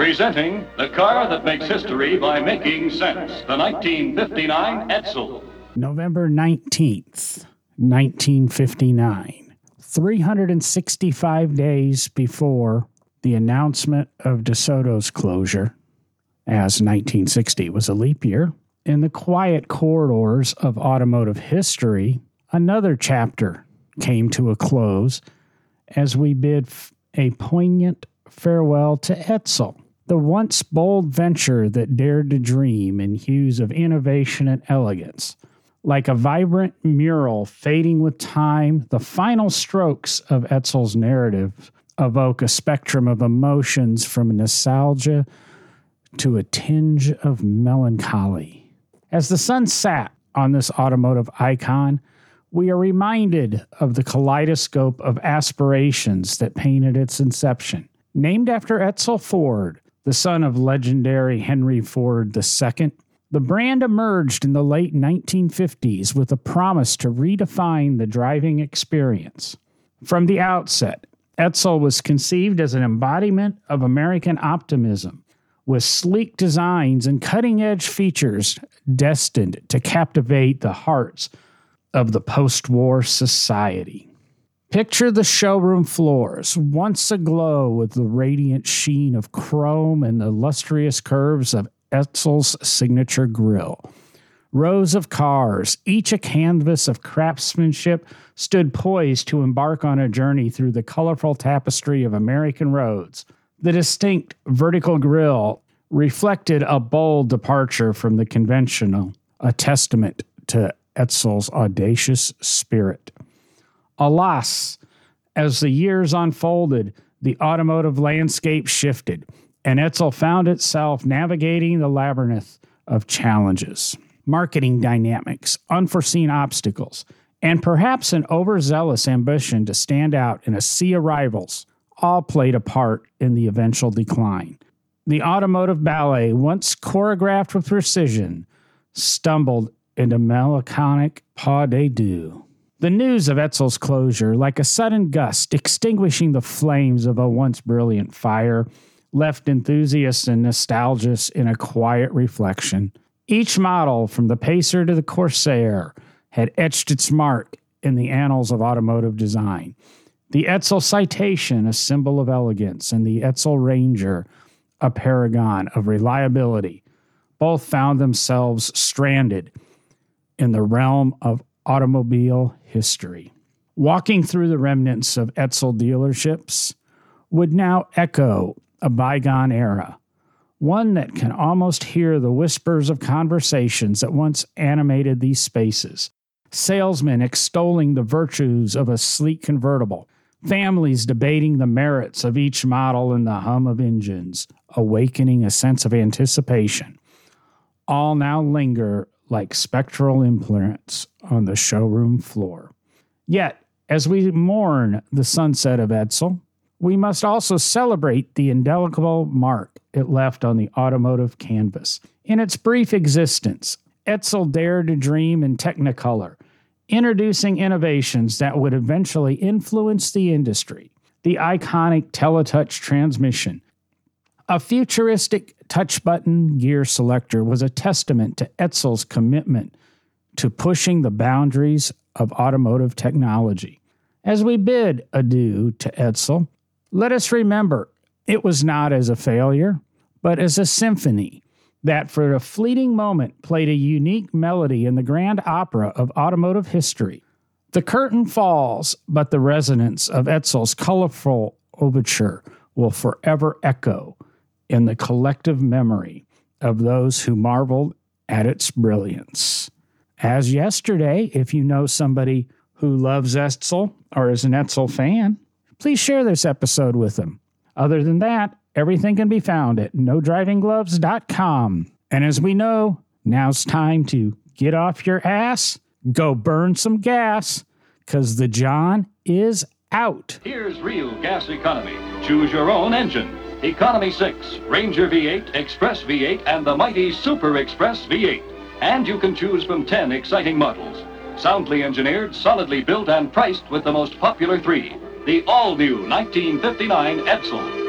Presenting the car that makes history by making sense. The 1959 Edsel. November 19th, 1959. 365 days before the announcement of DeSoto's closure, as 1960 was a leap year, in the quiet corridors of automotive history, another chapter came to a close as we bid a poignant farewell to Edsel, the once bold venture that dared to dream in hues of innovation and elegance. Like a vibrant mural fading with time, the final strokes of Edsel's narrative evoke a spectrum of emotions from nostalgia to a tinge of melancholy. As the sun sat on this automotive icon, we are reminded of the kaleidoscope of aspirations that painted its inception. Named after Edsel Ford, the son of legendary Henry Ford II, the brand emerged in the late 1950s with a promise to redefine the driving experience. From the outset, Edsel was conceived as an embodiment of American optimism, with sleek designs and cutting edge features destined to captivate the hearts of the post war society. Picture the showroom floors, once aglow with the radiant sheen of chrome and the lustrous curves of Edsel's signature grille. Rows of cars, each a canvas of craftsmanship, stood poised to embark on a journey through the colorful tapestry of American roads. The distinct vertical grille reflected a bold departure from the conventional, a testament to Edsel's audacious spirit. Alas, as the years unfolded, the automotive landscape shifted, and Edsel found itself navigating the labyrinth of challenges, marketing dynamics, unforeseen obstacles, and perhaps an overzealous ambition to stand out in a sea of rivals all played a part in the eventual decline. The automotive ballet, once choreographed with precision, stumbled into melancholic pas de deux. The news of Edsel's closure, like a sudden gust extinguishing the flames of a once brilliant fire, left enthusiasts and nostalgists in a quiet reflection. Each model, from the Pacer to the Corsair, had etched its mark in the annals of automotive design. The Edsel Citation, a symbol of elegance, and the Edsel Ranger, a paragon of reliability, both found themselves stranded in the realm of automobile history. Walking through the remnants of Edsel dealerships would now echo a bygone era, one that can almost hear the whispers of conversations that once animated these spaces. Salesmen extolling the virtues of a sleek convertible, families debating the merits of each model in the hum of engines, awakening a sense of anticipation. All now linger like spectral imprints on the showroom floor. Yet, as we mourn the sunset of Edsel, we must also celebrate the indelible mark it left on the automotive canvas. In its brief existence, Edsel dared to dream in Technicolor, introducing innovations that would eventually influence the industry. The iconic Teletouch transmission, a futuristic touch button gear selector was a testament to Edsel's commitment to pushing the boundaries of automotive technology. As we bid adieu to Edsel, let us remember it was not as a failure, but as a symphony that for a fleeting moment played a unique melody in the grand opera of automotive history. The curtain falls, but the resonance of Edsel's colorful overture will forever echo in the collective memory of those who marveled at its brilliance. As yesterday, if you know somebody who loves Edsel or is an Edsel fan, please share this episode with them. Other than that, everything can be found at nodrivinggloves.com. And as we know, now's time to get off your ass, go burn some gas, because the John is out. Here's real gas economy. Choose your own engine. Economy 6, Ranger V8, Express V8, and the mighty Super Express V8. And you can choose from 10 exciting models. Soundly engineered, solidly built, and priced with the most popular three. The all-new 1959 Edsel.